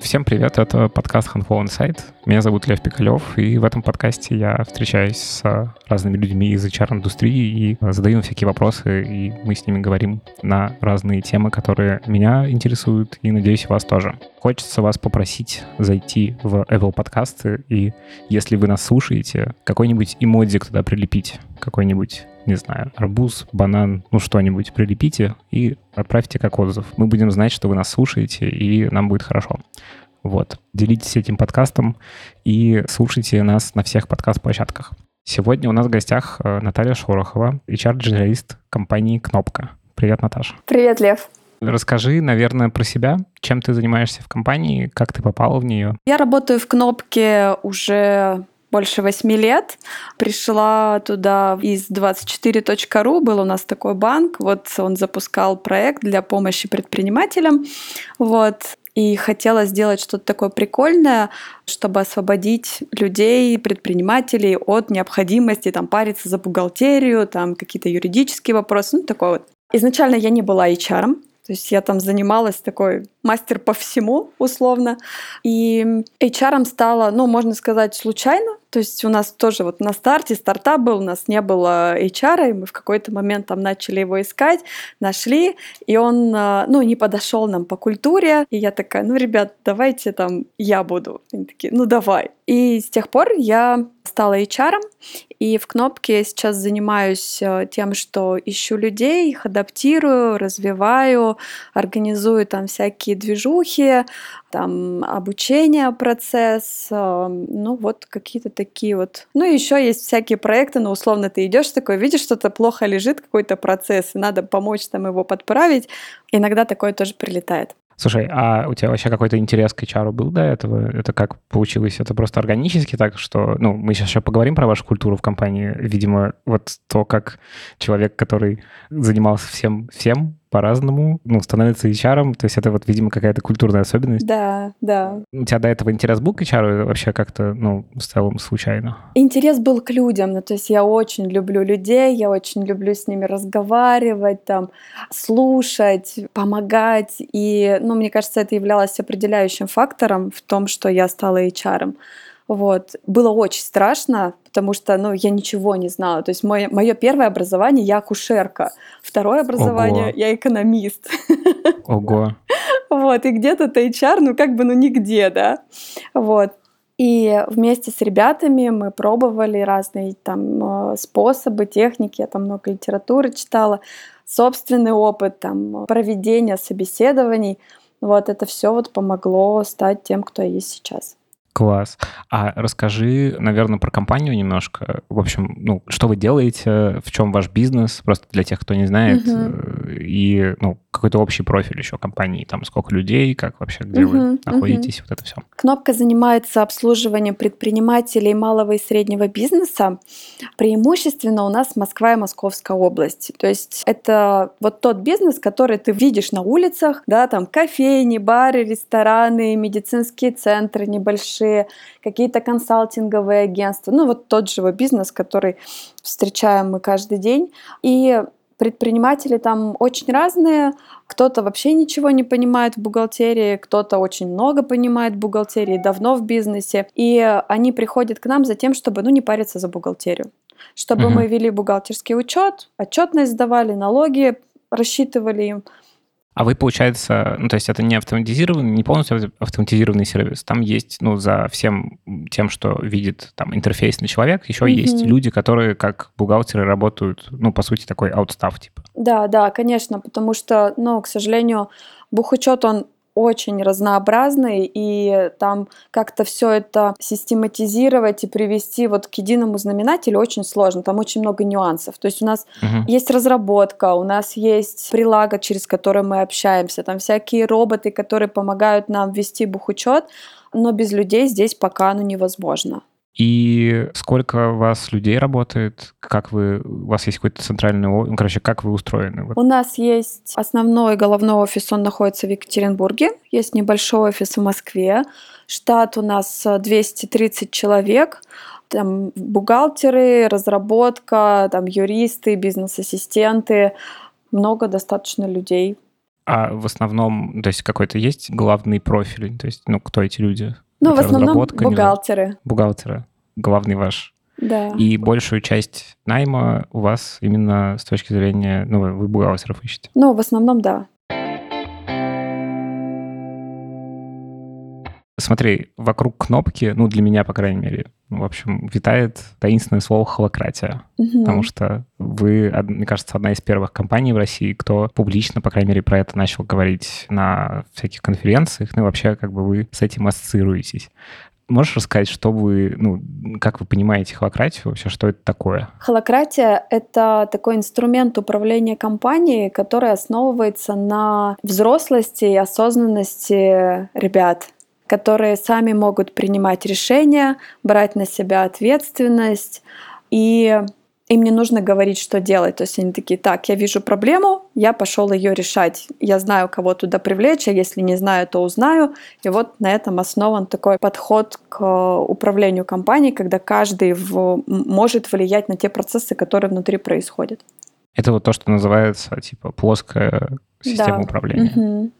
Всем привет, это подкаст Handful Insight. Меня зовут Лев Пикалев, и в этом подкасте я встречаюсь с разными людьми из HR-индустрии и задаю им всякие вопросы, и мы с ними говорим на разные темы, которые меня интересуют, и, надеюсь, вас тоже. Хочется вас попросить зайти в Apple подкасты, и если вы нас слушаете, какой-нибудь эмодзик туда прилепить, какой-нибудь не знаю, арбуз, банан, ну что-нибудь прилепите и отправьте как отзыв. Мы будем знать, что вы нас слушаете, и нам будет хорошо. Вот. Делитесь этим подкастом и слушайте нас на всех подкаст-площадках. Сегодня у нас в гостях э, Наталья Шорохова, HR-дженералист компании «Кнопка». Привет, Наташа. Привет, Лев. Расскажи, наверное, про себя. Чем ты занимаешься в компании? Как ты попала в нее? Я работаю в «Кнопке» уже больше восьми лет. Пришла туда из 24.ru, был у нас такой банк, вот он запускал проект для помощи предпринимателям, вот, и хотела сделать что-то такое прикольное, чтобы освободить людей, предпринимателей от необходимости там париться за бухгалтерию, там какие-то юридические вопросы, ну такое вот. Изначально я не была HR, то есть я там занималась такой мастер по всему, условно. И HR стала, ну, можно сказать, случайно. То есть у нас тоже вот на старте стартап был, у нас не было HR, и мы в какой-то момент там начали его искать, нашли, и он, а, ну, не подошел нам по культуре. И я такая, ну, ребят, давайте там я буду. Они такие, ну, давай. И с тех пор я стала HR, и в кнопке сейчас занимаюсь э, тем, что ищу людей, их адаптирую, развиваю, организую там всякие движухи, там обучение, процесс, э, ну вот какие-то такие вот. Ну еще есть всякие проекты, но условно ты идешь такой, видишь, что-то плохо лежит, какой-то процесс, и надо помочь там его подправить. Иногда такое тоже прилетает. Слушай, а у тебя вообще какой-то интерес к HR был до этого? Это как получилось? Это просто органически так, что... Ну, мы сейчас еще поговорим про вашу культуру в компании. Видимо, вот то, как человек, который занимался всем, всем по-разному, ну, становится HR, то есть это вот, видимо, какая-то культурная особенность. Да, да. У тебя до этого интерес был к HR вообще как-то, ну, в целом случайно? Интерес был к людям, ну, то есть я очень люблю людей, я очень люблю с ними разговаривать, там, слушать, помогать, и, ну, мне кажется, это являлось определяющим фактором в том, что я стала HR. Вот. Было очень страшно, потому что ну, я ничего не знала. То есть мое, мое первое образование я акушерка, второе образование Ого. я экономист. Ого. Вот, и где-то HR, ну как бы, ну нигде, да. Вот. И вместе с ребятами мы пробовали разные там э, способы, техники, я там много литературы читала, собственный опыт, там, проведения собеседований. Вот это все вот помогло стать тем, кто есть сейчас. Класс. А расскажи, наверное, про компанию немножко. В общем, ну, что вы делаете, в чем ваш бизнес, просто для тех, кто не знает, угу. и ну, какой-то общий профиль еще компании, там сколько людей, как вообще, где угу, вы находитесь, угу. вот это все. Кнопка занимается обслуживанием предпринимателей малого и среднего бизнеса. Преимущественно у нас Москва и Московская область. То есть это вот тот бизнес, который ты видишь на улицах, да, там кофейни, бары, рестораны, медицинские центры небольшие, большие, какие-то консалтинговые агентства, ну вот тот же бизнес, который встречаем мы каждый день. И предприниматели там очень разные. Кто-то вообще ничего не понимает в бухгалтерии, кто-то очень много понимает в бухгалтерии, давно в бизнесе. И они приходят к нам за тем, чтобы ну, не париться за бухгалтерию. Чтобы угу. мы вели бухгалтерский учет, отчетность сдавали, налоги рассчитывали им. А вы, получается, ну, то есть это не автоматизированный, не полностью автоматизированный сервис. Там есть, ну, за всем тем, что видит там интерфейсный человек, еще mm-hmm. есть люди, которые как бухгалтеры работают, ну, по сути, такой аутстав типа. Да, да, конечно, потому что, ну, к сожалению, бухучет, он очень разнообразный, и там как-то все это систематизировать и привести вот к единому знаменателю очень сложно. Там очень много нюансов. То есть у нас uh-huh. есть разработка, у нас есть прилага, через которую мы общаемся, там всякие роботы, которые помогают нам вести бухучет, но без людей здесь пока ну, невозможно. И сколько у вас людей работает? Как вы, у вас есть какой-то центральный, ну, короче, как вы устроены? У нас есть основной головной офис, он находится в Екатеринбурге, есть небольшой офис в Москве, штат у нас 230 человек, там бухгалтеры, разработка, там юристы, бизнес-ассистенты, много достаточно людей А в основном, то есть какой-то есть главный профиль? То есть, ну, кто эти люди? Ну, Это в основном бухгалтеры. Бухгалтеры. Главный ваш. Да. И большую часть найма у вас именно с точки зрения, ну, вы бухгалтеров ищете. Ну, в основном, да. Смотри, вокруг кнопки, ну, для меня, по крайней мере, ну, в общем, витает таинственное слово холократия. Мгм. Потому что вы, мне кажется, одна из первых компаний в России, кто публично, по крайней мере, про это начал говорить на всяких конференциях, ну и вообще как бы вы с этим ассоциируетесь. Можешь рассказать, что вы, ну, как вы понимаете холократию вообще, что это такое? Холократия — это такой инструмент управления компанией, который основывается на взрослости и осознанности ребят, которые сами могут принимать решения, брать на себя ответственность, и им не нужно говорить, что делать. То есть они такие, так, я вижу проблему, я пошел ее решать. Я знаю, кого туда привлечь, а если не знаю, то узнаю. И вот на этом основан такой подход к управлению компанией, когда каждый в- может влиять на те процессы, которые внутри происходят. Это вот то, что называется, типа, плоская система Да. управления. Мгм.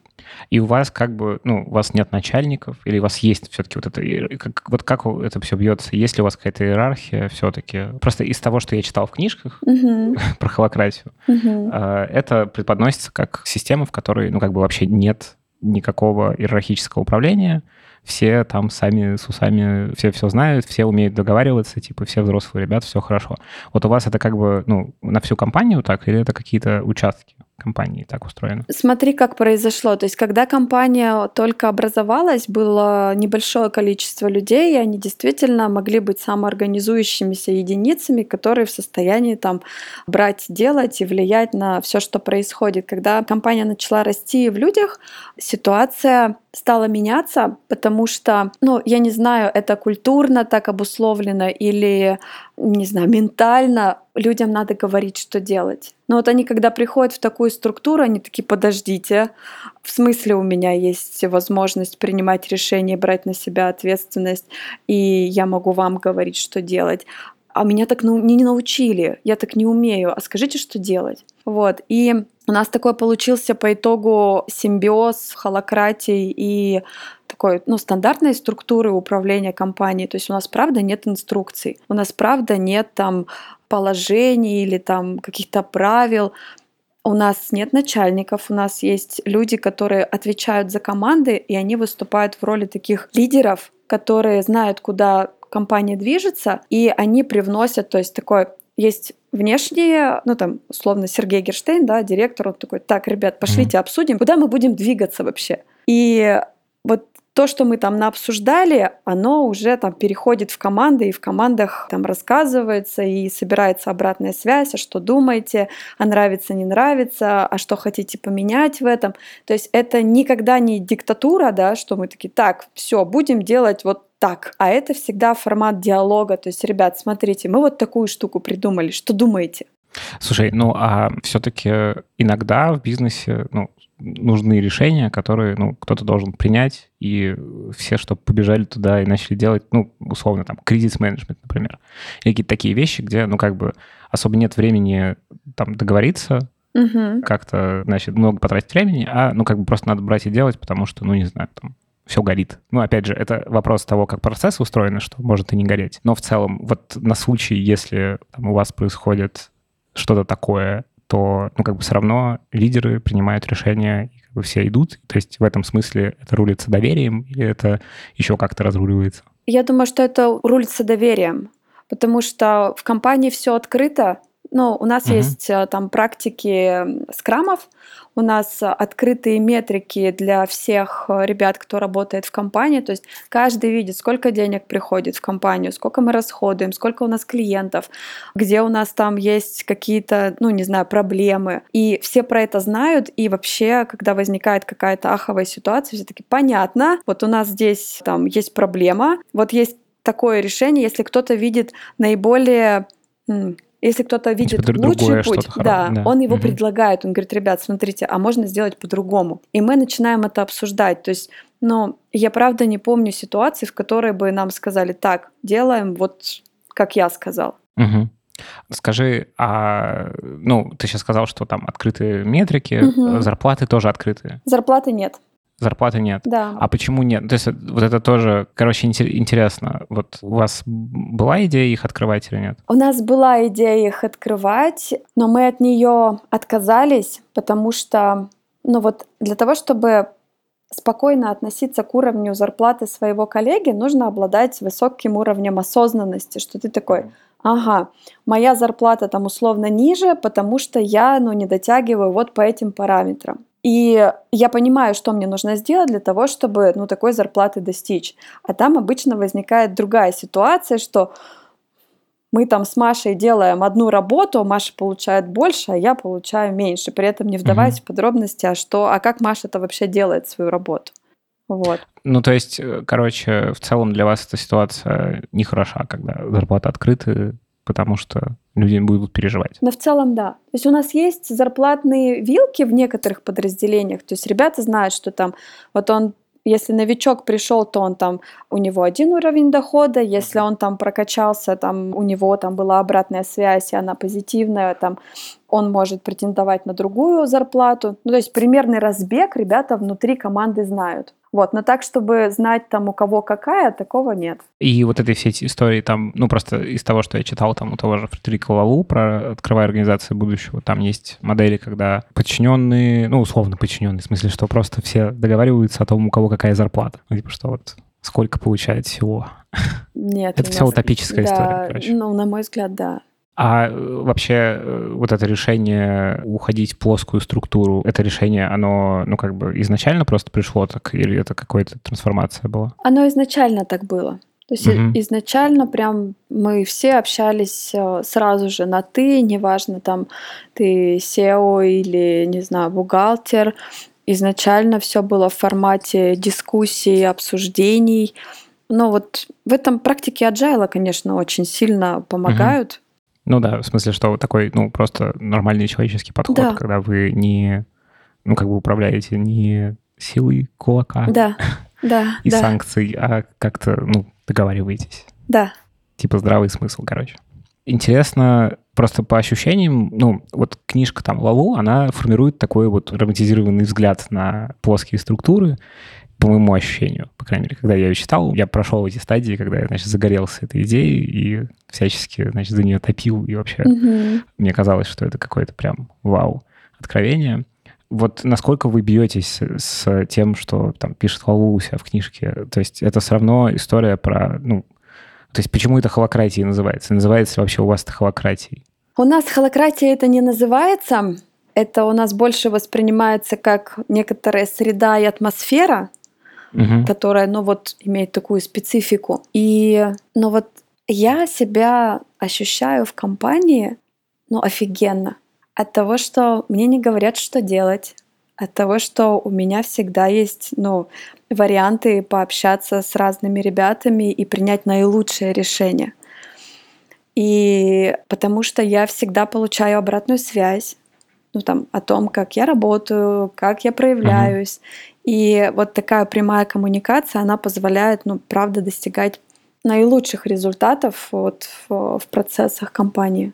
И у вас как бы, ну, у вас нет начальников, или у вас есть все-таки вот это, как, вот как это все бьется? Есть ли у вас какая-то иерархия все-таки? Просто из того, что я читал в книжках Мгм. про холократию, а, это преподносится как система, в которой, ну, как бы вообще нет никакого иерархического управления, все там сами с усами, все все знают, все умеют договариваться, типа все взрослые ребята, все хорошо. Вот у вас это как бы, ну, на всю компанию так, или это какие-то участки компании так устроены? Смотри, как произошло. То есть, когда компания только образовалась, было небольшое количество людей, и они действительно могли быть самоорганизующимися единицами, которые в состоянии там брать, делать и влиять на все, что происходит. Когда компания начала расти в людях, ситуация стала меняться, потому что, ну, я не знаю, это культурно так обусловлено или, не знаю, ментально людям надо говорить, что делать. Но вот они, когда приходят в такую структуру, они такие, подождите, в смысле у меня есть возможность принимать решения, брать на себя ответственность, и я могу вам говорить, что делать. А меня так ну, не научили, я так не умею, а скажите, что делать. Вот. И у нас такой получился по итогу симбиоз холократии и такой, ну, стандартной структуры управления компанией. То есть у нас, правда, нет инструкций. У нас, правда, нет там положений или там каких-то правил. У нас нет начальников, у нас есть люди, которые отвечают за команды, и они выступают в роли таких лидеров, которые знают, куда компания движется, и они привносят, то есть такой есть внешние, ну там, условно, Сергей Герштейн, да, директор, он такой, так, ребят, пошлите обсудим, куда мы будем двигаться вообще. И вот то, что мы там наобсуждали, оно уже там переходит в команды, и в командах там рассказывается, и собирается обратная связь, а что думаете, а нравится, не нравится, а что хотите поменять в этом. То есть это никогда не диктатура, да, что мы такие, так, все, будем делать вот так. А это всегда формат диалога. То есть, ребят, смотрите, мы вот такую штуку придумали. Что думаете? Слушай, ну а все-таки иногда в бизнесе ну, нужны решения, которые ну, кто-то должен принять, и все, чтобы побежали туда и начали делать, ну, условно, там, кризис-менеджмент, например. Или какие-то такие вещи, где, ну, как бы особо нет времени там договориться, Мгм. как-то, значит, много потратить времени, а, ну, как бы просто надо брать и делать, потому что, ну, не знаю, там, все горит. Ну, опять же, это вопрос того, как процессы устроены, что может и не гореть. Но в целом, вот на случай, если там, у вас происходит что-то такое, то, ну, как бы все равно лидеры принимают решения, и как бы все идут. То есть в этом смысле это рулится доверием или это еще как-то разруливается? Я думаю, что это рулится доверием, потому что в компании все открыто. Ну, у нас Мгм. есть э, там практики скрамов, у нас открытые метрики для всех э, ребят, кто работает в компании. То есть каждый видит, сколько денег приходит в компанию, сколько мы расходуем, сколько у нас клиентов, где у нас там есть какие-то, ну, не знаю, проблемы. И все про это знают, и вообще, когда возникает какая-то аховая ситуация, все таки понятно, вот у нас здесь там есть проблема, вот есть такое решение, если кто-то видит наиболее если кто-то видит Типа лучший путь, да, да. он его Мгм. предлагает, он говорит, ребят, смотрите, а можно сделать по-другому. И мы начинаем это обсуждать. То есть, ну, я правда не помню ситуации, в которой бы нам сказали, так, делаем вот как я сказал. Мгм. Скажи, а ну, ты сейчас сказал, что там открытые метрики, угу. зарплаты тоже открытые. Зарплаты нет. Зарплаты нет. Да. А почему нет? То есть вот это тоже, короче, интересно. Вот у вас была идея их открывать или нет? У нас была идея их открывать, но мы от нее отказались, потому что, ну вот для того, чтобы спокойно относиться к уровню зарплаты своего коллеги, нужно обладать высоким уровнем осознанности, что ты такой, ага, моя зарплата там условно ниже, потому что я ну, не дотягиваю вот по этим параметрам. И я понимаю, что мне нужно сделать для того, чтобы ну, такой зарплаты достичь. А там обычно возникает другая ситуация, что мы там с Машей делаем одну работу, Маша получает больше, а я получаю меньше. При этом не вдаваясь угу. в подробности, а что, а как Маша-то вообще делает свою работу. Вот. Ну, то есть, э, короче, в целом для вас эта ситуация нехороша, когда зарплаты открыты, потому что люди будут переживать. Но в целом, да. То есть у нас есть зарплатные вилки в некоторых подразделениях. То есть ребята знают, что там вот он если новичок пришел, то он там у него один уровень дохода, если он там прокачался, там у него там была обратная связь, и она позитивная, там он может претендовать на другую зарплату. Ну, то есть примерный разбег ребята внутри команды знают. Вот, но так, чтобы знать там у кого какая, такого нет. И вот этой все эти истории там, ну просто из того, что я читал там у того же Фредерика Лалу про «Открывая организацию будущего», там есть модели, когда подчиненные, ну условно подчиненные, в смысле, что просто все договариваются о том, у кого какая зарплата. Ну типа, что вот сколько получает всего. Нет. Это все утопическая да, история, короче. Ну, на мой взгляд, да. А э, вообще э, вот это решение уходить в плоскую структуру, это решение, оно, ну, как бы изначально просто пришло так, или это какая-то трансформация была? Оно изначально так было. То есть угу. изначально прям мы все общались сразу же на «ты», неважно, там ты SEO или, не знаю, бухгалтер. Изначально все было в формате дискуссий, обсуждений. Но вот в этом практике agile, конечно, очень сильно помогают. Угу ну да, в смысле, что такой, ну, просто нормальный человеческий подход, да. когда вы не, ну, как бы управляете не силой кулака да. Да, и да. санкций, а как-то, ну, договариваетесь. Да. Типа здравый смысл, короче. Интересно, просто по ощущениям, ну, вот книжка там Лалу, она формирует такой вот романтизированный взгляд на плоские структуры, по моему ощущению, по крайней мере, когда я ее читал, я прошел эти стадии, когда я, значит, загорелся этой идеей и всячески, значит, за нее топил, и вообще mm-hmm. мне казалось, что это какое-то прям вау откровение. Вот насколько вы бьетесь с тем, что там пишет Лалу у себя в книжке? То есть это все равно история про, ну, то есть почему это холократией называется? Называется ли вообще у вас это холократией? У нас холократия это не называется. Это у нас больше воспринимается как некоторая среда и атмосфера, угу. которая, ну вот, имеет такую специфику. И, ну вот, я себя ощущаю в компании, ну, офигенно. От того, что мне не говорят, что делать, от того, что у меня всегда есть, ну, варианты пообщаться с разными ребятами и принять наилучшее решение. И потому что я всегда получаю обратную связь, ну там о том, как я работаю, как я проявляюсь. Uh-huh. И вот такая прямая коммуникация, она позволяет, ну, правда, достигать наилучших результатов вот в, в процессах компании.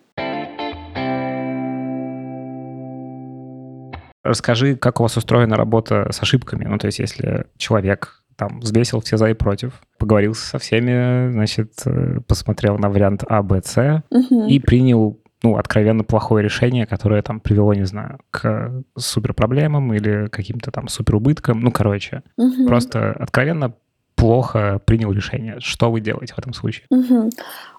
Расскажи, как у вас устроена работа с ошибками. Ну, то есть, если человек там взвесил все за и против, поговорил со всеми, значит, э, посмотрел на вариант А, Б, С угу. и принял ну, откровенно плохое решение, которое там привело, не знаю, к супер проблемам или каким-то там супер убыткам. Ну, короче, угу. просто откровенно плохо принял решение. Что вы делаете в этом случае? Угу.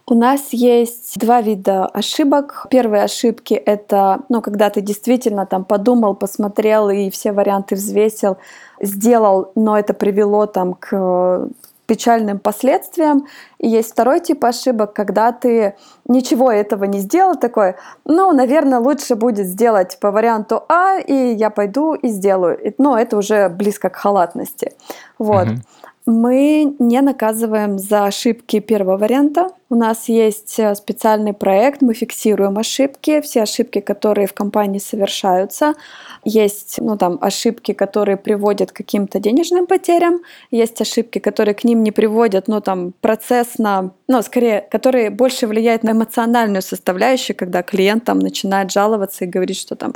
У нас есть два вида ошибок. Первые ошибки — это, ну, когда ты действительно там подумал, посмотрел и все варианты взвесил, сделал, но это привело там к печальным последствиям. И есть второй тип ошибок, когда ты ничего этого не сделал, такой, ну, наверное, лучше будет сделать по варианту А, и я пойду и сделаю. Но это уже близко к халатности. Вот. Угу. Мы не наказываем за ошибки первого варианта, У нас есть э, специальный проект, мы фиксируем ошибки, все ошибки, которые в компании совершаются. Есть ну, там, ошибки, которые приводят к каким-то денежным потерям, есть ошибки, которые к ним не приводят, но там процессно, ну, скорее, которые больше влияют на эмоциональную составляющую, когда клиент там начинает жаловаться и говорит, что там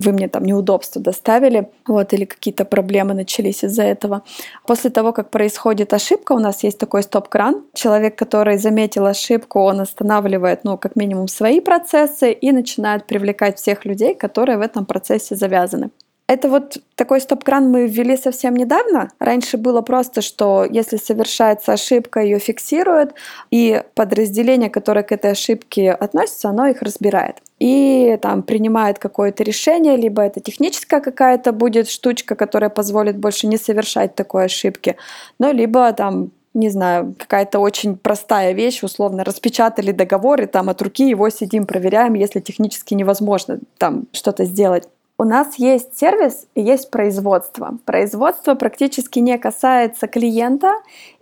вы мне там неудобства доставили, вот, или какие-то проблемы начались из-за этого. После того, как происходит ошибка, у нас есть такой стоп-кран. Человек, который заметил ошибку, он останавливает, ну, как минимум, свои процессы и начинает привлекать всех людей, которые в этом процессе завязаны. Это вот такой стоп-кран мы ввели совсем недавно. Раньше было просто, что если совершается ошибка, ее фиксируют, и подразделение, которое к этой ошибке относится, оно их разбирает. И там принимает какое-то решение, либо это техническая какая-то будет штучка, которая позволит больше не совершать такой ошибки, но либо там не знаю, какая-то очень простая вещь, условно, распечатали договор, и там от руки его сидим, проверяем, если технически невозможно там что-то сделать. У нас есть сервис и есть производство. Производство практически не касается клиента,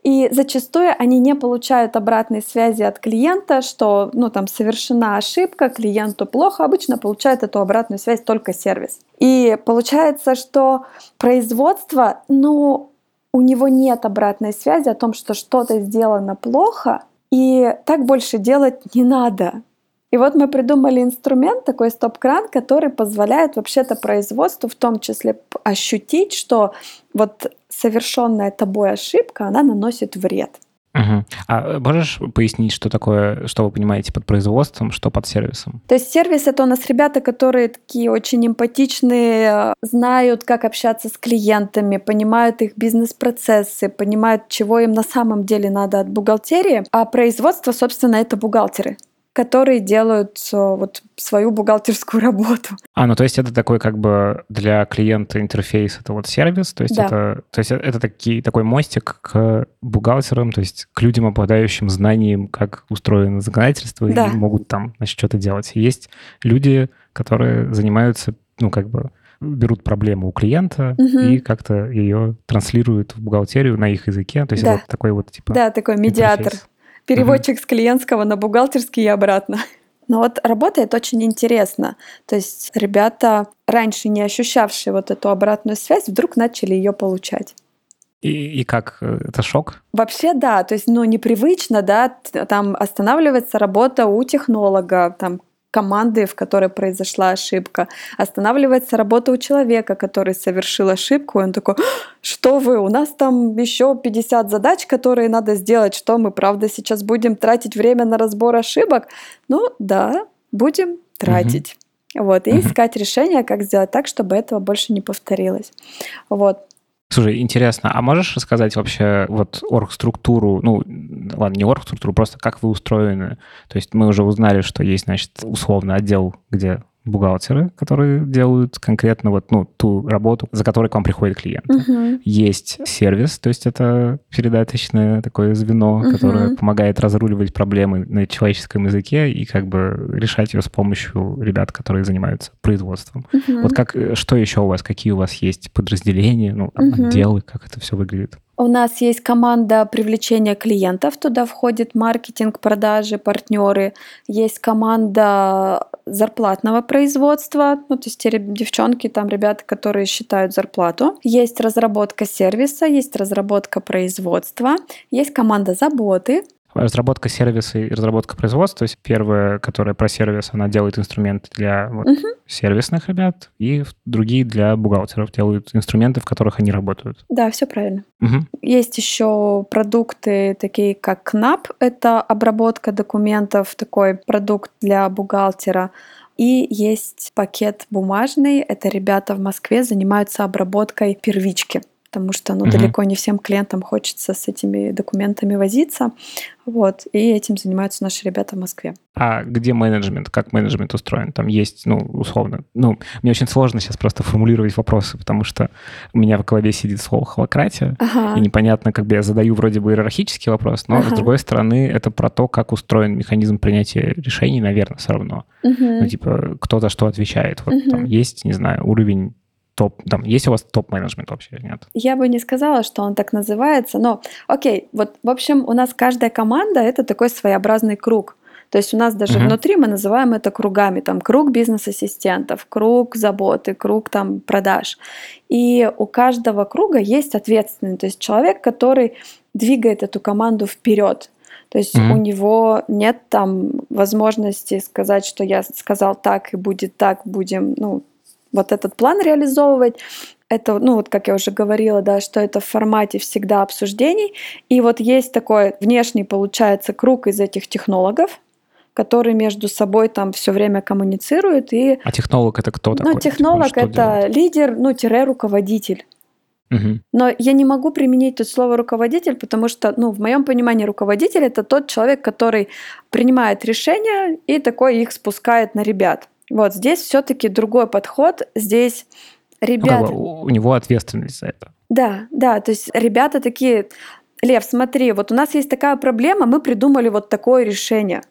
и зачастую они не получают обратной связи от клиента, что ну, там совершена ошибка, клиенту плохо. Обычно получает эту обратную связь только сервис. И получается, что производство, ну, у него нет обратной связи о том, что что-то сделано плохо, и так больше делать не надо. И вот мы придумали инструмент, такой стоп-кран, который позволяет вообще-то производству в том числе ощутить, что вот совершенная тобой ошибка, она наносит вред. Угу. А можешь пояснить, что такое, что вы понимаете под производством, что под сервисом? То есть сервис это у нас ребята, которые такие очень эмпатичные, знают, как общаться с клиентами, понимают их бизнес-процессы, понимают, чего им на самом деле надо от бухгалтерии. А производство, собственно, это бухгалтеры которые делают э, вот свою бухгалтерскую работу. А, ну то есть это такой как бы для клиента интерфейс, это вот сервис, то есть да. это, то есть это такие, такой мостик к бухгалтерам, то есть к людям, обладающим знанием, как устроено законодательство, да. и могут там, значит, что-то делать. И есть люди, которые занимаются, ну как бы берут проблему у клиента угу. и как-то ее транслируют в бухгалтерию на их языке. То есть да. это такой вот типа... Да, такой медиатор. Интерфейс. Переводчик угу. с клиентского на бухгалтерский и обратно. Но вот работает очень интересно. То есть ребята, раньше не ощущавшие вот эту обратную связь, вдруг начали ее получать. И, и как? Это шок? Вообще, да. То есть, ну, непривычно, да, там останавливается работа у технолога, там команды, в которой произошла ошибка. Останавливается работа у человека, который совершил ошибку, и он такой, что вы, у нас там еще 50 задач, которые надо сделать, что мы, правда, сейчас будем тратить время на разбор ошибок? Ну, да, будем тратить. Угу. Вот, и искать решение, как сделать так, чтобы этого больше не повторилось. Вот. Слушай, интересно, а можешь рассказать вообще вот оргструктуру, ну, ладно, не оргструктуру, просто как вы устроены? То есть мы уже узнали, что есть, значит, условно отдел, где бухгалтеры, которые делают конкретно вот ну, ту работу, за которой к вам приходит клиент. Uh-huh. Есть сервис, то есть это передаточное такое звено, uh-huh. которое помогает разруливать проблемы на человеческом языке и как бы решать ее с помощью ребят, которые занимаются производством. Uh-huh. Вот как, э, что еще у вас, какие у вас есть подразделения, ну, uh-huh. отделы, как это все выглядит? У нас есть команда привлечения клиентов, туда входит маркетинг, продажи, партнеры. Есть команда зарплатного производства, ну, то есть те девчонки, там ребята, которые считают зарплату. Есть разработка сервиса, есть разработка производства, есть команда заботы, Разработка сервиса и разработка производства. То есть первая, которая про сервис, она делает инструменты для вот, угу. сервисных ребят, и другие для бухгалтеров делают инструменты, в которых они работают. Да, все правильно. Угу. Есть еще продукты, такие как KNAP, это обработка документов, такой продукт для бухгалтера. И есть пакет бумажный, это ребята в Москве занимаются обработкой первички потому что ну, угу. далеко не всем клиентам хочется с этими документами возиться. Вот, и этим занимаются наши ребята в Москве. А где менеджмент? Как менеджмент устроен? Там есть, ну, условно, ну, мне очень сложно сейчас просто формулировать вопросы, потому что у меня в голове сидит слово холократия, ага. и непонятно, как бы я задаю вроде бы иерархический вопрос, но, ага. с другой стороны, это про то, как устроен механизм принятия решений, наверное, все равно. Угу. Ну, типа, кто-то что отвечает. Вот угу. там есть, не знаю, уровень топ, там, есть у вас топ-менеджмент вообще или нет? Я бы не сказала, что он так называется, но окей, вот в общем у нас каждая команда это такой своеобразный круг. То есть у нас даже uh-huh. внутри мы называем это кругами, там круг бизнес-ассистентов, круг заботы, круг там продаж. И у каждого круга есть ответственный, то есть человек, который двигает эту команду вперед. То есть mm-hmm. у него нет там возможности сказать, что я сказал так и будет так, будем, ну, вот этот план реализовывать. Это, ну вот как я уже говорила, да, что это в формате всегда обсуждений. И вот есть такой внешний, получается, круг из этих технологов, которые между собой там все время коммуницируют. И... А технолог это кто такой? Ну, технолог типа, это делает? лидер, ну, тире руководитель. Угу. Но я не могу применить тут слово руководитель, потому что, ну, в моем понимании руководитель это тот человек, который принимает решения и такой их спускает на ребят. Вот здесь все-таки другой подход. Здесь ребята... Ну, как бы у него ответственность за это. Да, да, то есть ребята такие, Лев, смотри, вот у нас есть такая проблема, мы придумали вот такое решение.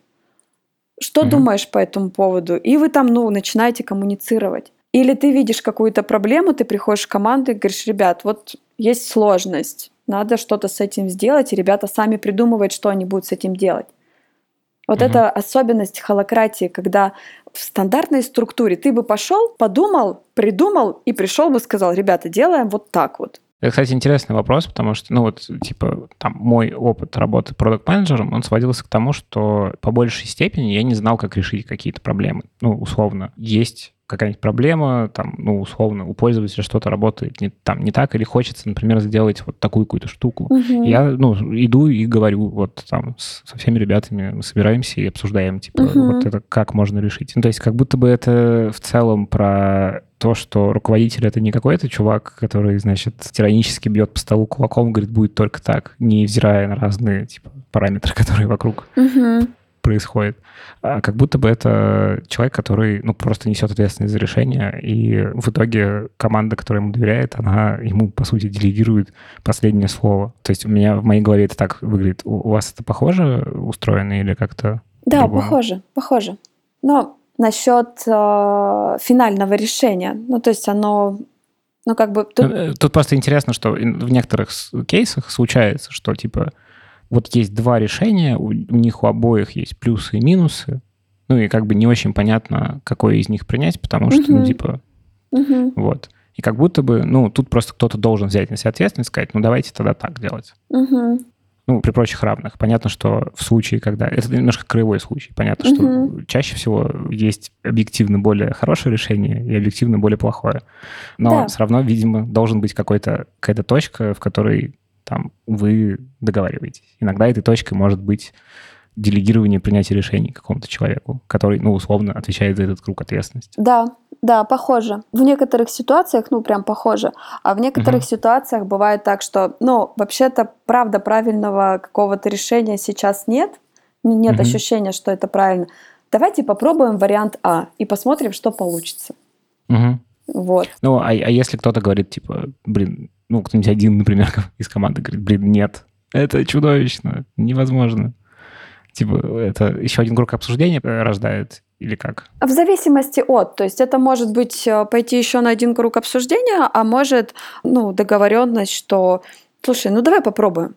Что угу. думаешь по этому поводу? И вы там, ну, начинаете коммуницировать. Или ты видишь какую-то проблему, ты приходишь в команду и говоришь, ребят, вот есть сложность, надо что-то с этим сделать, и ребята сами придумывают, что они будут с этим делать. Вот угу. это особенность холократии, когда в стандартной структуре ты бы пошел, подумал, придумал и пришел бы сказал, ребята, делаем вот так вот. Это, кстати, интересный вопрос, потому что, ну вот, типа, там, мой опыт работы продукт-менеджером, он сводился к тому, что по большей степени я не знал, как решить какие-то проблемы. Ну, условно, есть какая-нибудь проблема, там, ну, условно, у пользователя что-то работает не, там, не так, или хочется, например, сделать вот такую какую-то штуку. Угу. Я, ну, иду и говорю вот там с, со всеми ребятами, мы собираемся и обсуждаем, типа, угу. вот это как можно решить. Ну, то есть как будто бы это в целом про то, что руководитель это не какой-то чувак, который, значит, тиранически бьет по столу кулаком, говорит, будет только так, не взирая на разные, типа, параметры, которые вокруг. Угу происходит. А как будто бы это человек, который ну, просто несет ответственность за решение, и в итоге команда, которая ему доверяет, она ему, по сути, делегирует последнее слово. То есть у меня в моей голове это так выглядит. У, у вас это похоже устроено или как-то Да, другому? похоже, похоже. Но насчет э, финального решения, ну, то есть оно ну, как бы... Тут... Э, тут просто интересно, что в некоторых кейсах случается, что, типа, вот есть два решения, у, них у обоих есть плюсы и минусы, ну и как бы не очень понятно, какое из них принять, потому что, uh-huh. ну, типа, uh-huh. вот. И как будто бы, ну, тут просто кто-то должен взять на себя ответственность и сказать, ну, давайте тогда так делать. Uh-huh. Ну, при прочих равных. Понятно, что в случае, когда... Это немножко краевой случай. Понятно, uh-huh. что чаще всего есть объективно более хорошее решение и объективно более плохое. Но да. все равно, видимо, должен быть какой-то, какая-то точка, в которой там вы договариваетесь. Иногда этой точкой может быть делегирование принятия решений какому-то человеку, который, ну, условно, отвечает за этот круг ответственности. Да, да, похоже. В некоторых ситуациях, ну, прям похоже. А в некоторых угу. ситуациях бывает так, что, ну, вообще-то, правда, правильного какого-то решения сейчас нет. Нет угу. ощущения, что это правильно. Давайте попробуем вариант А и посмотрим, что получится. Угу. Вот. Ну, а, а если кто-то говорит, типа, блин, ну, кто-нибудь один, например, из команды говорит, блин, нет, это чудовищно, невозможно. Типа, это еще один круг обсуждения рождает или как? В зависимости от. То есть это может быть э, пойти еще на один круг обсуждения, а может, ну, договоренность, что, слушай, ну давай попробуем.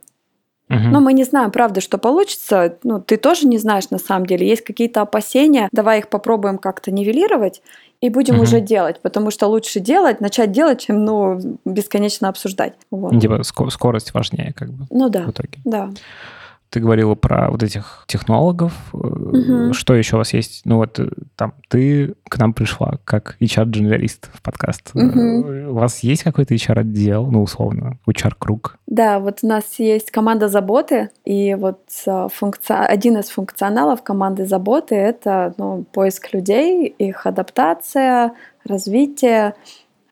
Угу. Но мы не знаем, правда, что получится. Ну, ты тоже не знаешь на самом деле. Есть какие-то опасения. Давай их попробуем как-то нивелировать и будем угу. уже делать, потому что лучше делать, начать делать, чем ну бесконечно обсуждать. Вот. Типа скорость важнее, как бы. Ну да. В итоге. Да. Ты говорила про вот этих технологов. Угу. Что еще у вас есть? Ну вот э, там ты к нам пришла как HR-дженералист в подкаст. Угу. У вас есть какой-то HR-отдел, ну условно, HR-круг? Да, вот у нас есть команда заботы, и вот функци... один из функционалов команды заботы — это ну, поиск людей, их адаптация, развитие.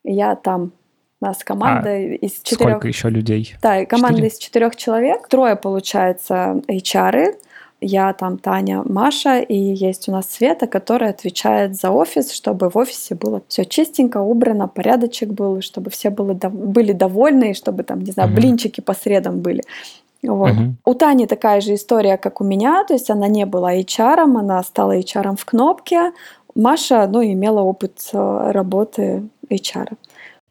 Я там у нас команда а из четырех... Сколько еще людей? Да, команда Четыре? из четырех человек. Трое, получается, HR. Я там Таня, Маша, и есть у нас Света, которая отвечает за офис, чтобы в офисе было все чистенько, убрано, порядочек был, чтобы все были, были довольны, и чтобы там, не знаю, угу. блинчики по средам были. Вот. Угу. У Тани такая же история, как у меня, то есть она не была HR, она стала HR в кнопке. Маша, ну, имела опыт э, работы HR.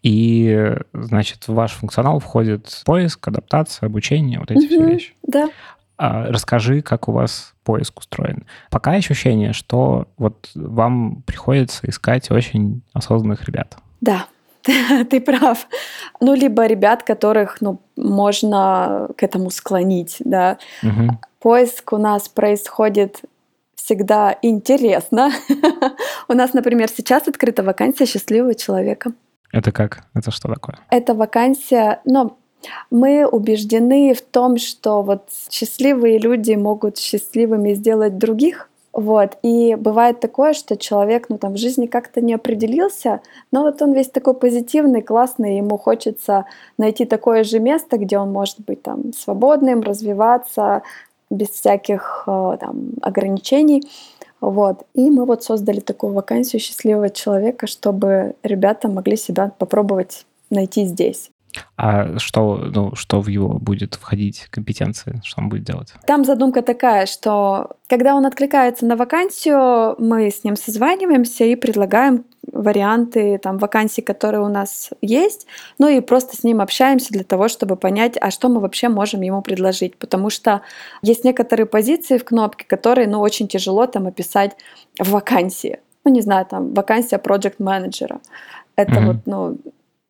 И, значит, в ваш функционал входит поиск, адаптация, обучение, вот эти все вещи. Да. А расскажи, как у вас поиск устроен. Пока ощущение, что вот вам приходится искать очень осознанных ребят. Да, ты прав. Ну, либо ребят, которых, ну, можно к этому склонить, да. Угу. Поиск у нас происходит всегда интересно. у нас, например, сейчас открыта вакансия счастливого человека. Это как? Это что такое? Это вакансия, ну, мы убеждены в том, что вот счастливые люди могут счастливыми сделать других. Вот. И бывает такое, что человек ну, там, в жизни как-то не определился, но вот он весь такой позитивный, классный, ему хочется найти такое же место, где он может быть там, свободным, развиваться без всяких э, там, ограничений. Вот. И мы вот создали такую вакансию счастливого человека, чтобы ребята могли себя попробовать найти здесь. А что, ну, что в его будет входить компетенции, что он будет делать? Там задумка такая, что когда он откликается на вакансию, мы с ним созваниваемся и предлагаем варианты там, вакансий, которые у нас есть, ну и просто с ним общаемся для того, чтобы понять, а что мы вообще можем ему предложить. Потому что есть некоторые позиции в кнопке, которые ну, очень тяжело там описать в вакансии. Ну, не знаю, там вакансия project менеджера Это mm-hmm. вот, ну,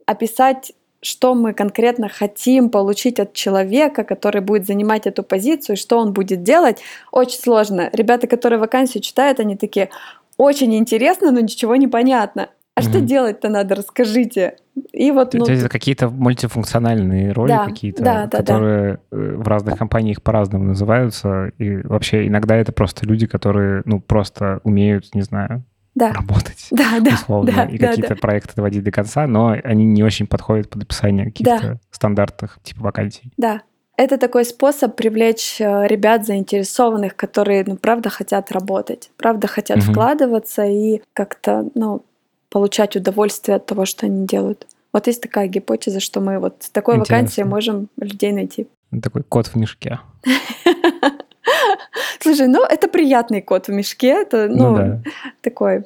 описать что мы конкретно хотим получить от человека, который будет занимать эту позицию, что он будет делать, очень сложно. Ребята, которые вакансию читают, они такие, очень интересно, но ничего не понятно. А mm-hmm. что делать-то надо, расскажите. И вот, ну... То есть это какие-то мультифункциональные роли да, какие-то, да, да, которые да. в разных компаниях по-разному называются. И вообще иногда это просто люди, которые, ну, просто умеют, не знаю, да. работать, да, да, условно, да, и да, какие-то да. проекты доводить до конца, но они не очень подходят под описание каких-то Да. стандартных типа вакансий. Да. Это такой способ привлечь э, ребят заинтересованных, которые, ну, правда хотят работать, правда хотят Мгм. вкладываться и как-то, ну, получать удовольствие от того, что они делают. Вот есть такая гипотеза, что мы вот с такой вакансией Интересно. можем людей найти. Такой кот в мешке. Слушай, ну это приятный кот в мешке, это, Ну, ну, да. такой.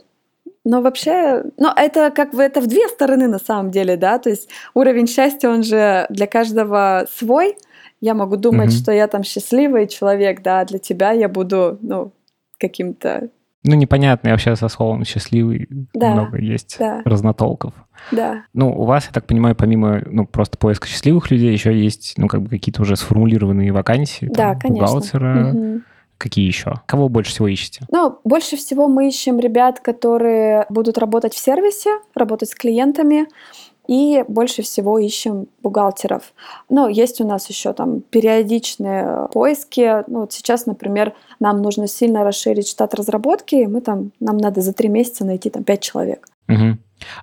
Но вообще, ну это как бы это в две стороны на самом деле, да, то есть уровень счастья, он же для каждого свой. Я могу думать, Мгм. что я там счастливый человек, да, для тебя я буду, ну, каким-то, Ну, непонятно, я вообще со словом «счастливый» Да, много есть да. разнотолков. Да, Ну, у вас, я так понимаю, помимо ну, просто поиска счастливых людей, еще есть, ну, как бы какие-то уже сформулированные вакансии. да, там, конечно. Бухгалтера. Мгм. Какие еще? Кого больше всего ищете? Ну, больше всего мы ищем ребят, которые будут работать в сервисе, работать с клиентами, и больше всего ищем бухгалтеров. Ну, есть у нас еще там периодичные поиски. Ну, вот сейчас, например, нам нужно сильно расширить штат разработки, и мы там, нам надо за три месяца найти там пять человек. Мгм.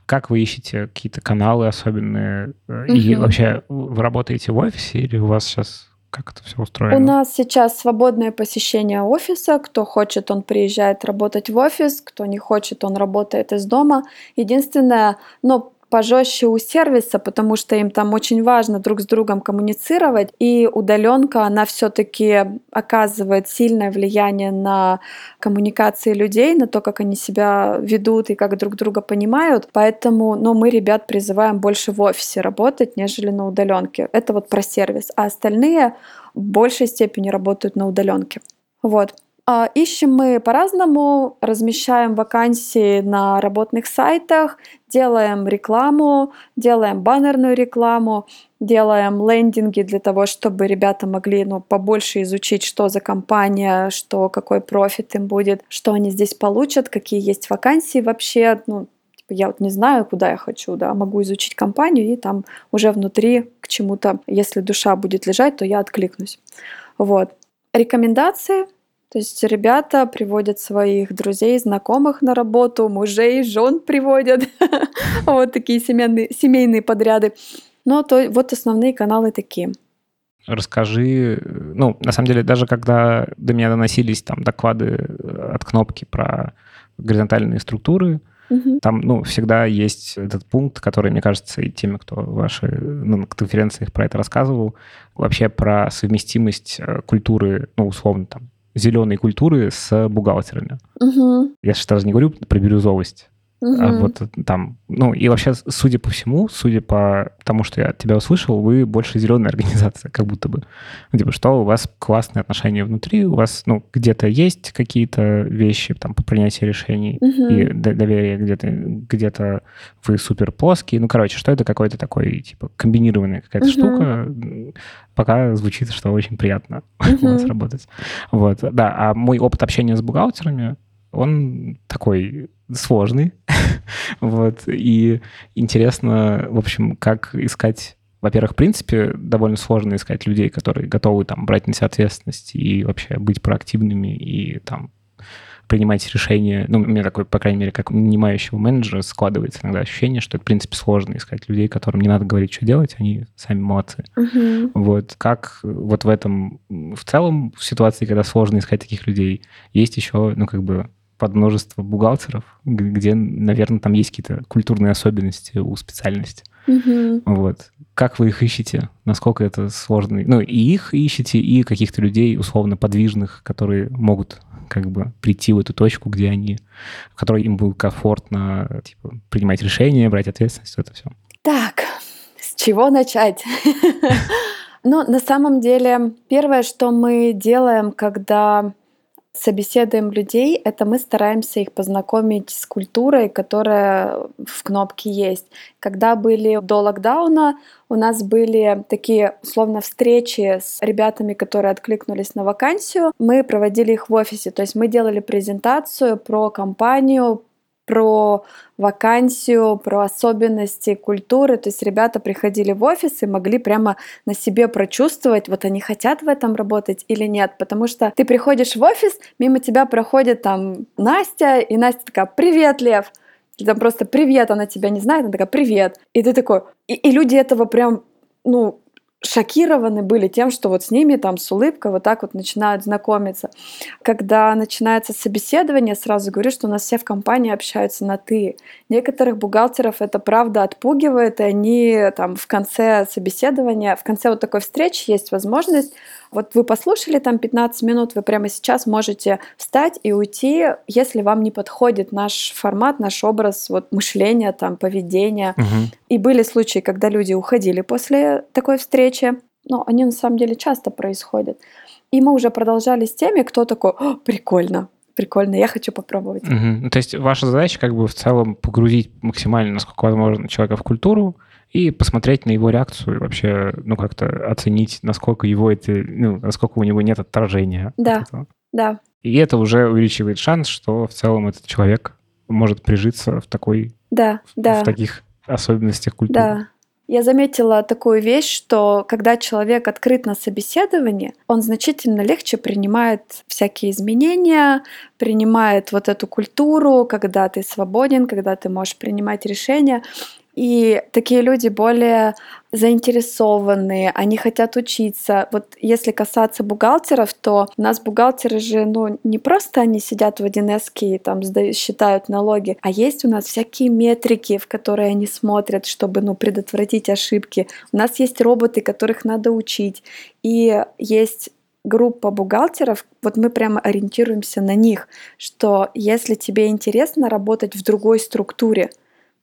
Как вы ищете какие-то каналы особенные? Э, И вообще вы работаете в офисе или у вас сейчас как это все устроено? У нас сейчас свободное посещение офиса. Кто хочет, он приезжает работать в офис. Кто не хочет, он работает из дома. Единственное, ну, пожестче у сервиса, потому что им там очень важно друг с другом коммуницировать. И удаленка, она все-таки оказывает сильное влияние на коммуникации людей, на то, как они себя ведут и как друг друга понимают. Поэтому ну, мы ребят призываем больше в офисе работать, нежели на удаленке. Это вот про сервис. А остальные в большей степени работают на удаленке. Вот. А, Ищем мы по-разному, размещаем вакансии на работных сайтах, делаем рекламу, делаем баннерную рекламу, делаем лендинги для того, чтобы ребята могли ну, побольше изучить, что за компания, что, какой профит им будет, что они здесь получат, какие есть вакансии вообще. Ну, типа, я вот не знаю, куда я хочу, да, могу изучить компанию и там уже внутри к чему-то, если душа будет лежать, то я откликнусь. Вот. Рекомендации. То есть ребята приводят своих друзей, знакомых на работу, мужей, жен приводят. Вот такие семейные, подряды. Ну, то вот основные каналы такие. Расскажи, ну, на самом деле, даже когда до меня доносились там доклады от кнопки про горизонтальные структуры, Мгм. там, ну, всегда есть этот пункт, который, мне кажется, и теми, кто ваши ну, на конференциях про это рассказывал, вообще про совместимость э, культуры, ну, условно, там, зеленой культуры с бухгалтерами. Мгм. Я сейчас даже не говорю про бирюзовость, Угу. Вот там, ну и вообще, судя по всему, судя по тому, что я от тебя услышал, вы больше зеленая организация, как будто бы. Ну, типа, что у вас классные отношения внутри, у вас, ну, где-то есть какие-то вещи там по принятию решений угу. и доверие, где-то где-то вы супер плоские. Ну, короче, что это какой-то такой, типа, комбинированная какая-то угу. штука. Пока звучит, что очень приятно угу. у вас работать. Вот, да. А мой опыт общения с бухгалтерами, он такой сложный. вот. И интересно, в общем, как искать во-первых, в принципе, довольно сложно искать людей, которые готовы там брать на себя ответственность и вообще быть проактивными и там принимать решения. Ну, у меня такой, по крайней мере, как нанимающего менеджера складывается иногда ощущение, что это, в принципе, сложно искать людей, которым не надо говорить, что делать, они сами молодцы. Uh-huh. Вот как вот в этом, в целом, в ситуации, когда сложно искать таких людей, есть еще, ну, как бы под множество бухгалтеров, где, наверное, там есть какие-то культурные особенности у специальности. Угу. Вот. Как вы их ищете? Насколько это сложно? Ну, и их ищете, и каких-то людей условно подвижных, которые могут как бы прийти в эту точку, где они, в которой им будет комфортно типа, принимать решения, брать ответственность, это все. Так, с чего начать? Ну, на самом деле, первое, что мы делаем, когда собеседуем людей, это мы стараемся их познакомить с культурой, которая в кнопке есть. Когда были до локдауна, у нас были такие, условно, встречи с ребятами, которые откликнулись на вакансию. Мы проводили их в офисе, то есть мы делали презентацию про компанию, про вакансию, про особенности культуры. То есть ребята приходили в офис и могли прямо на себе прочувствовать, вот они хотят в этом работать или нет. Потому что ты приходишь в офис, мимо тебя проходит там Настя, и Настя такая, привет, Лев. Или там просто привет, она тебя не знает, она такая, привет. И ты такой, и, и люди этого прям, ну, шокированы были тем, что вот с ними там с улыбкой вот так вот начинают знакомиться. Когда начинается собеседование, сразу говорю, что у нас все в компании общаются на «ты». Некоторых бухгалтеров это правда отпугивает, и они там в конце собеседования, в конце вот такой встречи есть возможность вот вы послушали там 15 минут, вы прямо сейчас можете встать и уйти, если вам не подходит наш формат, наш образ вот мышления, там, поведения. Угу. И были случаи, когда люди уходили после такой встречи, но они на самом деле часто происходят. И мы уже продолжали с теми, кто такой, прикольно, прикольно, я хочу попробовать. Угу. То есть ваша задача как бы в целом погрузить максимально, насколько возможно, человека в культуру, и посмотреть на его реакцию и вообще, ну, как-то оценить, насколько его это, ну, насколько у него нет отторжения. Да, да. И это уже увеличивает шанс, что в целом этот человек может прижиться в такой... Да, в, да. В таких особенностях культуры. Да. Я заметила такую вещь, что когда человек открыт на собеседовании, он значительно легче принимает всякие изменения, принимает вот эту культуру, когда ты свободен, когда ты можешь принимать решения. И такие люди более заинтересованные, они хотят учиться. Вот если касаться бухгалтеров, то у нас бухгалтеры же, ну, не просто они сидят в 1 и там считают налоги, а есть у нас всякие метрики, в которые они смотрят, чтобы, ну, предотвратить ошибки. У нас есть роботы, которых надо учить. И есть группа бухгалтеров, вот мы прямо ориентируемся на них, что если тебе интересно работать в другой структуре,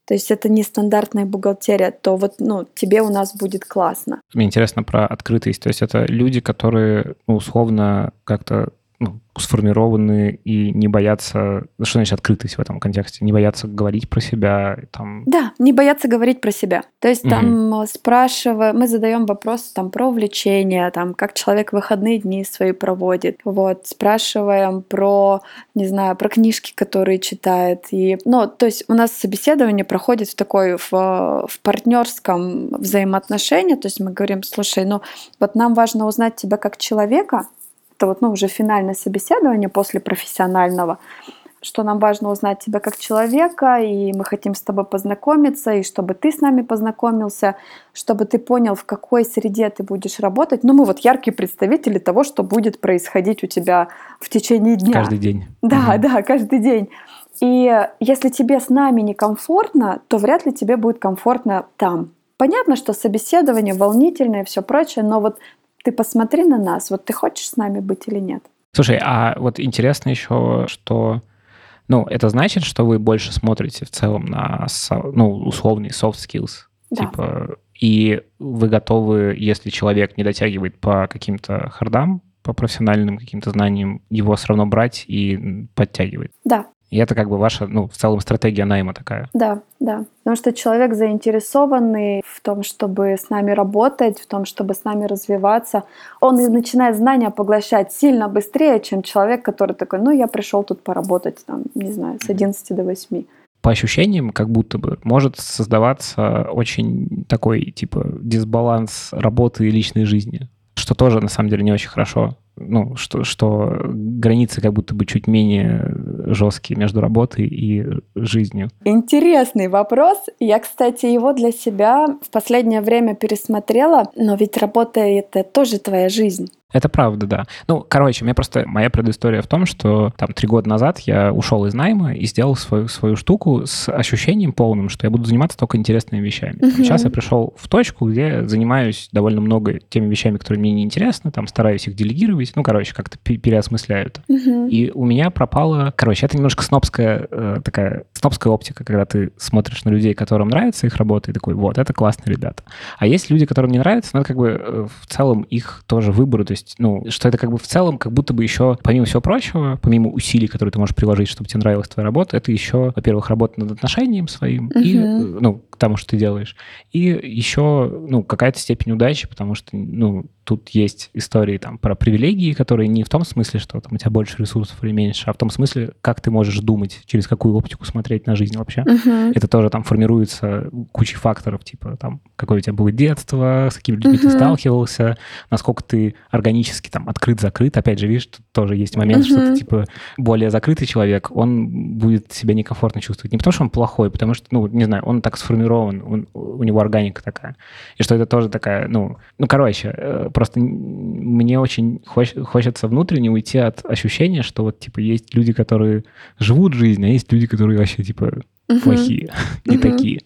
то есть это не стандартная бухгалтерия, то вот ну, тебе у нас будет классно. Мне интересно про открытость. То есть это люди, которые ну, условно как-то ну, сформированы и не боятся... Что значит открытость в этом контексте? Не боятся говорить про себя? Там... Да, не боятся говорить про себя. То есть угу. там спрашивая, мы задаем вопросы там про увлечения, там, как человек выходные дни свои проводит. Вот, спрашиваем про, не знаю, про книжки, которые читает. И, ну, то есть у нас собеседование проходит в такой, в, в партнерском взаимоотношении. То есть мы говорим, слушай, ну, вот нам важно узнать тебя как человека, это вот, ну, уже финальное собеседование после профессионального, что нам важно узнать тебя как человека, и мы хотим с тобой познакомиться, и чтобы ты с нами познакомился, чтобы ты понял, в какой среде ты будешь работать. Ну, мы вот яркие представители того, что будет происходить у тебя в течение дня. Каждый день. Да, угу. да, каждый день. И если тебе с нами некомфортно, то вряд ли тебе будет комфортно там. Понятно, что собеседование волнительное и все прочее, но вот ты посмотри на нас, вот ты хочешь с нами быть или нет? Слушай, а вот интересно еще, что Ну, это значит, что вы больше смотрите в целом на, ну, условный soft skills. Да. Типа, и вы готовы, если человек не дотягивает по каким-то хардам, по профессиональным каким-то знаниям, его все равно брать и подтягивать. Да, и это как бы ваша, ну, в целом стратегия найма такая. Да, да. Потому что человек заинтересованный в том, чтобы с нами работать, в том, чтобы с нами развиваться. Он и начинает знания поглощать сильно быстрее, чем человек, который такой, ну, я пришел тут поработать, там, не знаю, с 11 до 8 по ощущениям, как будто бы может создаваться очень такой, типа, дисбаланс работы и личной жизни, что тоже, на самом деле, не очень хорошо ну, что, что границы как будто бы чуть менее жесткие между работой и жизнью. Интересный вопрос. Я, кстати, его для себя в последнее время пересмотрела, но ведь работа — это тоже твоя жизнь. Это правда, да. Ну, короче, у меня просто моя предыстория в том, что там три года назад я ушел из найма и сделал свою, свою штуку с ощущением полным, что я буду заниматься только интересными вещами. Uh-huh. Сейчас я пришел в точку, где занимаюсь довольно много теми вещами, которые мне не интересны, там стараюсь их делегировать, ну, короче, как-то переосмысляю это. Uh-huh. И у меня пропала... Короче, это немножко снобская э, такая снобская оптика, когда ты смотришь на людей, которым нравится их работа, и такой, вот, это классные ребята. А есть люди, которым не нравится, но это как бы э, в целом их тоже выбор, то есть, ну, что это как бы в целом как будто бы еще, помимо всего прочего, помимо усилий, которые ты можешь приложить, чтобы тебе нравилась твоя работа, это еще, во-первых, работа над отношением своим uh-huh. и, ну, к тому, что ты делаешь. И еще, ну, какая-то степень удачи, потому что, ну, тут есть истории там про привилегии, которые не в том смысле, что там у тебя больше ресурсов или меньше, а в том смысле, как ты можешь думать, через какую оптику смотреть на жизнь вообще. Uh-huh. Это тоже там формируется кучей факторов, типа там, какое у тебя было детство, с какими людьми uh-huh. ты сталкивался, насколько ты органически там открыт-закрыт. Опять же, видишь, тут тоже есть момент, uh-huh. что ты типа более закрытый человек, он будет себя некомфортно чувствовать. Не потому что он плохой, потому что, ну, не знаю, он так сформирован, он, у него органика такая. И что это тоже такая, ну, ну, короче, э, Просто мне очень хоч, хочется внутренне уйти от ощущения, что вот, типа, есть люди, которые живут жизнь, а есть люди, которые вообще, типа, uh-huh. плохие, не uh-huh. такие.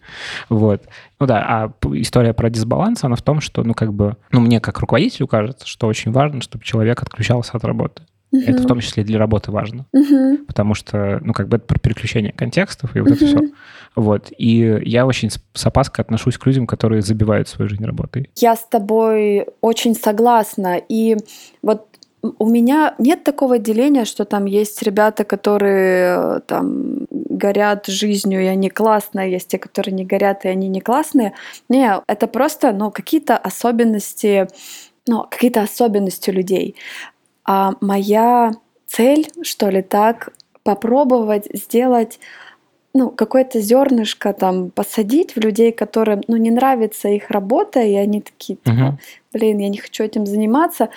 Вот. Ну да, а история про дисбаланс, она в том, что, ну, как бы, ну, мне как руководителю кажется, что очень важно, чтобы человек отключался от работы. Uh-huh. Это в том числе для работы важно. Uh-huh. Потому что, ну, как бы это про переключение контекстов и вот uh-huh. это все. Вот. И я очень с опаской отношусь к людям, которые забивают свою жизнь работой. Я с тобой очень согласна. И вот у меня нет такого деления, что там есть ребята, которые там горят жизнью, и они классные, есть те, которые не горят, и они не классные. Не, это просто, ну, какие-то особенности, ну, какие-то особенности людей. А моя цель, что ли, так, попробовать сделать ну, какое-то зернышко там посадить в людей, которым, ну, не нравится их работа, и они такие, типа, блин, я не хочу этим заниматься,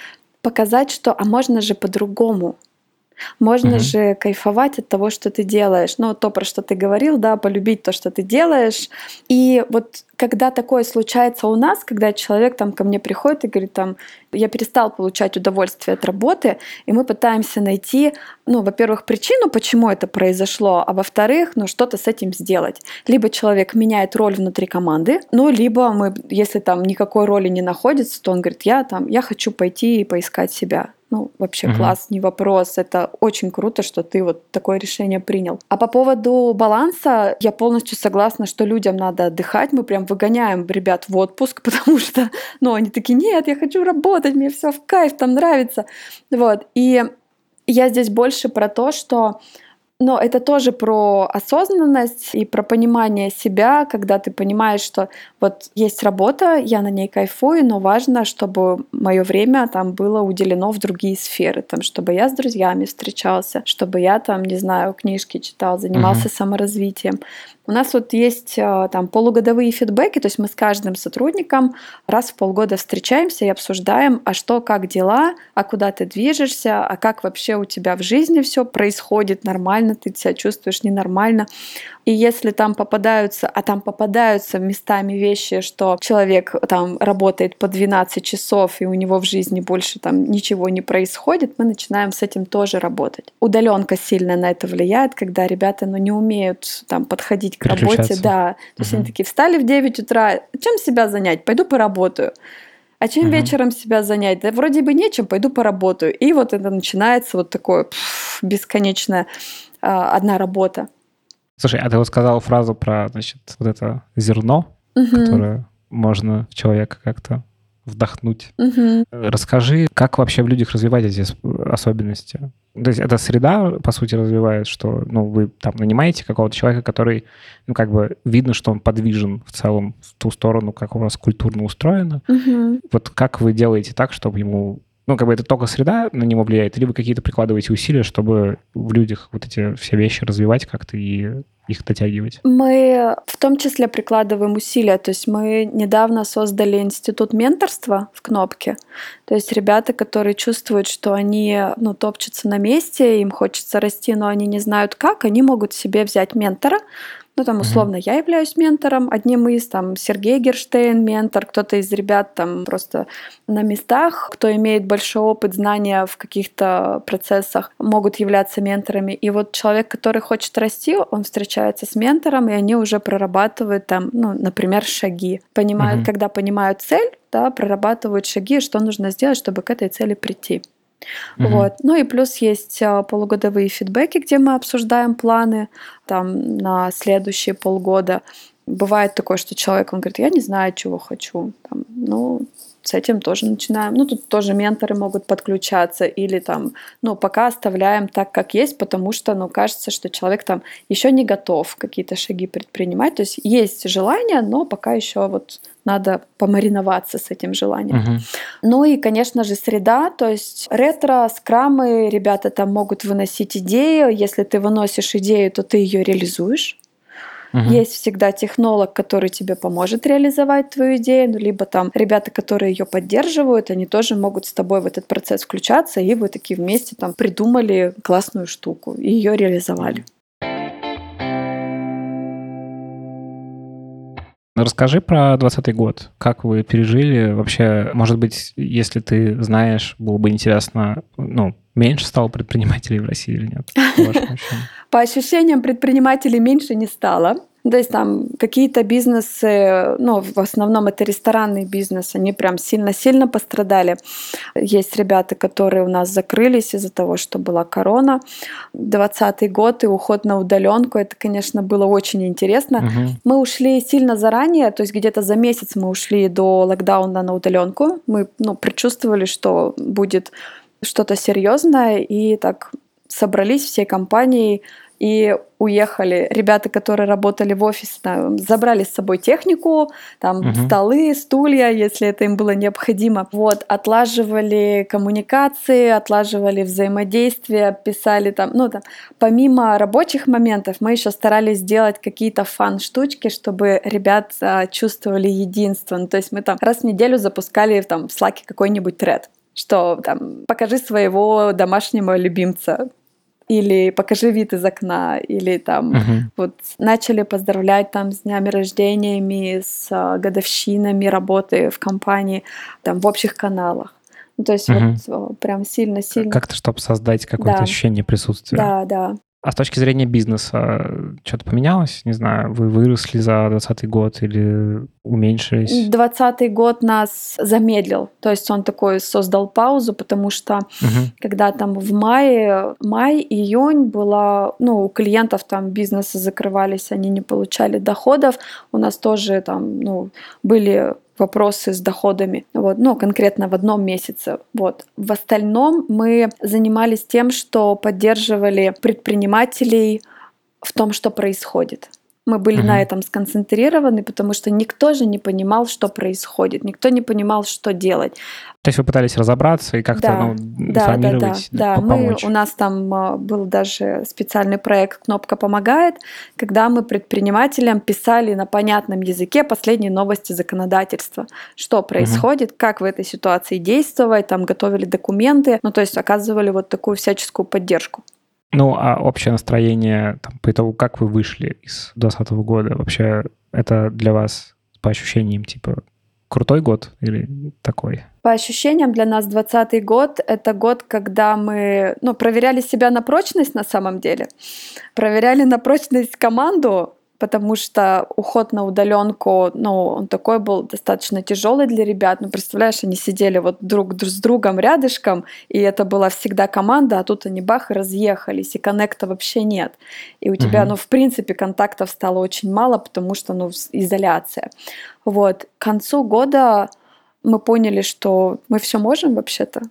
показать, что, а можно же по-другому. Можно угу. же кайфовать от того, что ты делаешь. Ну, то, про что ты говорил, да, полюбить то, что ты делаешь. И вот когда такое случается у нас, когда человек там ко мне приходит и говорит, там, я перестал получать удовольствие от работы, и мы пытаемся найти, ну, во-первых, причину, почему это произошло, а во-вторых, ну, что-то с этим сделать. Либо человек меняет роль внутри команды, ну, либо мы, если там никакой роли не находится, то он говорит, я там, я хочу пойти и поискать себя. Ну, вообще угу. класс, не вопрос. Это очень круто, что ты вот такое решение принял. А по поводу баланса, я полностью согласна, что людям надо отдыхать. Мы прям выгоняем ребят в отпуск, потому что, ну, они такие, нет, я хочу работать, мне все в кайф, там нравится. Вот. И я здесь больше про то, что но это тоже про осознанность и про понимание себя, когда ты понимаешь, что вот есть работа, я на ней кайфую, но важно, чтобы мое время там было уделено в другие сферы, там, чтобы я с друзьями встречался, чтобы я там, не знаю, книжки читал, занимался uh-huh. саморазвитием. У нас вот есть а, там полугодовые фидбэки, то есть мы с каждым сотрудником раз в полгода встречаемся и обсуждаем, а что, как дела, а куда ты движешься, а как вообще у тебя в жизни все происходит, нормально ты себя чувствуешь, ненормально. И если там попадаются, а там попадаются местами вещи, что человек там работает по 12 часов, и у него в жизни больше там ничего не происходит, мы начинаем с этим тоже работать. Удаленка сильно на это влияет, когда ребята ну, не умеют там подходить к работе. Да. То есть угу. они такие встали в 9 утра, чем себя занять? Пойду поработаю. А чем угу. вечером себя занять? Да вроде бы нечем, пойду поработаю. И вот это начинается вот такое пфф, бесконечное одна работа. Слушай, а ты вот сказал фразу про, значит, вот это зерно, угу. которое можно в человека как-то вдохнуть. Угу. Расскажи, как вообще в людях развивать эти особенности? То есть эта среда, по сути, развивает, что ну, вы там нанимаете какого-то человека, который, ну, как бы видно, что он подвижен в целом в ту сторону, как у вас культурно устроено. Угу. Вот как вы делаете так, чтобы ему ну, как бы это только среда на него влияет, вы какие-то прикладываете усилия, чтобы в людях вот эти все вещи развивать как-то и их дотягивать? Мы в том числе прикладываем усилия. То есть мы недавно создали институт менторства в Кнопке. То есть ребята, которые чувствуют, что они ну, топчутся на месте, им хочется расти, но они не знают как, они могут себе взять ментора, ну, там, условно, mm-hmm. я являюсь ментором, одним из, там, Сергей Герштейн ментор, кто-то из ребят там просто на местах, кто имеет большой опыт, знания в каких-то процессах, могут являться менторами. И вот человек, который хочет расти, он встречается с ментором, и они уже прорабатывают там, ну, например, шаги. Понимают, mm-hmm. когда понимают цель, да, прорабатывают шаги, что нужно сделать, чтобы к этой цели прийти. Угу. Вот. Ну и плюс есть а, полугодовые фидбэки, где мы обсуждаем планы там, на следующие полгода. Бывает такое, что человек, он говорит, я не знаю, чего хочу. Там, ну, с этим тоже начинаем. Ну, тут тоже менторы могут подключаться или там, ну, пока оставляем так, как есть, потому что, ну, кажется, что человек там еще не готов какие-то шаги предпринимать. То есть есть желание, но пока еще вот надо помариноваться с этим желанием. Угу. Ну и, конечно же, среда, то есть ретро, скрамы, ребята там могут выносить идею. Если ты выносишь идею, то ты ее реализуешь. Угу. Есть всегда технолог, который тебе поможет реализовать твою идею, ну, либо там ребята, которые ее поддерживают, они тоже могут с тобой в этот процесс включаться, и вы такие вместе там придумали классную штуку и ее реализовали. Расскажи про 2020 год. Как вы пережили? Вообще, может быть, если ты знаешь, было бы интересно, ну, меньше стало предпринимателей в России или нет? По ощущениям, предпринимателей меньше не стало. То есть там какие-то бизнесы, ну, в основном это ресторанный бизнес, они прям сильно-сильно пострадали. Есть ребята, которые у нас закрылись из-за того, что была корона. 20 год и уход на удаленку, это, конечно, было очень интересно. Угу. Мы ушли сильно заранее, то есть где-то за месяц мы ушли до локдауна на удаленку. Мы ну, предчувствовали, что будет что-то серьезное, и так собрались всей компанией и уехали. Ребята, которые работали в офисе, там, забрали с собой технику, там угу. столы, стулья, если это им было необходимо. Вот, отлаживали коммуникации, отлаживали взаимодействие, писали там, ну там, помимо рабочих моментов, мы еще старались сделать какие-то фан-штучки, чтобы ребят а, чувствовали единство. Ну, то есть мы там раз в неделю запускали там в Slack какой-нибудь тред что там покажи своего домашнего любимца, или покажи вид из окна, или там uh-huh. вот начали поздравлять там с днями рождениями, с uh, годовщинами работы в компании, там в общих каналах. Ну, то есть uh-huh. вот прям сильно-сильно. Как-то, чтобы создать какое-то да. ощущение присутствия. Да, да. А с точки зрения бизнеса что-то поменялось? Не знаю, вы выросли за 2020 год или уменьшились? 2020 год нас замедлил. То есть он такой создал паузу, потому что угу. когда там в мае, май, июнь было, ну, у клиентов там бизнесы закрывались, они не получали доходов. У нас тоже там, ну, были вопросы с доходами, вот, ну, конкретно в одном месяце. Вот. В остальном мы занимались тем, что поддерживали предпринимателей в том, что происходит. Мы были угу. на этом сконцентрированы, потому что никто же не понимал, что происходит, никто не понимал, что делать. То есть вы пытались разобраться и как-то да, ну, да, да, да, да. Мы, у нас там а, был даже специальный проект «Кнопка помогает», когда мы предпринимателям писали на понятном языке последние новости законодательства, что происходит, угу. как в этой ситуации действовать, там готовили документы, ну то есть оказывали вот такую всяческую поддержку. Ну, а общее настроение там, по итогу, как вы вышли из 2020 года? Вообще, это для вас по ощущениям, типа, крутой год или такой? По ощущениям для нас 2020 год — это год, когда мы ну, проверяли себя на прочность на самом деле, проверяли на прочность команду, потому что уход на удаленку, ну, он такой был достаточно тяжелый для ребят. Ну, представляешь, они сидели вот друг с другом рядышком, и это была всегда команда, а тут они бах и разъехались, и коннекта вообще нет. И у тебя, ну, в принципе, контактов стало очень мало, потому что, ну, изоляция. Вот. К концу года мы поняли, что мы все можем вообще-то,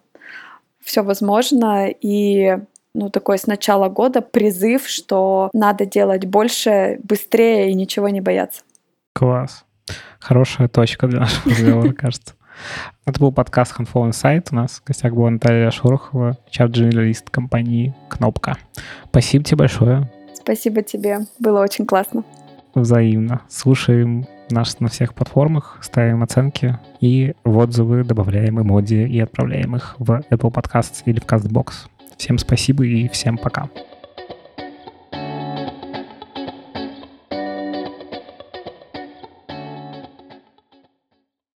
все возможно, и ну, такой с начала года призыв, что надо делать больше, быстрее и ничего не бояться. Класс. Хорошая точка для нашего разговора, кажется. Это был подкаст Handful Insight. У нас в гостях была Наталья Шорохова, чат-журналист компании «Кнопка». Спасибо тебе большое. Спасибо тебе. Было очень классно. Взаимно. Слушаем нас на всех платформах, ставим оценки и в отзывы добавляем эмодзи и отправляем их в Apple Podcasts или в CastBox. Всем спасибо и всем пока.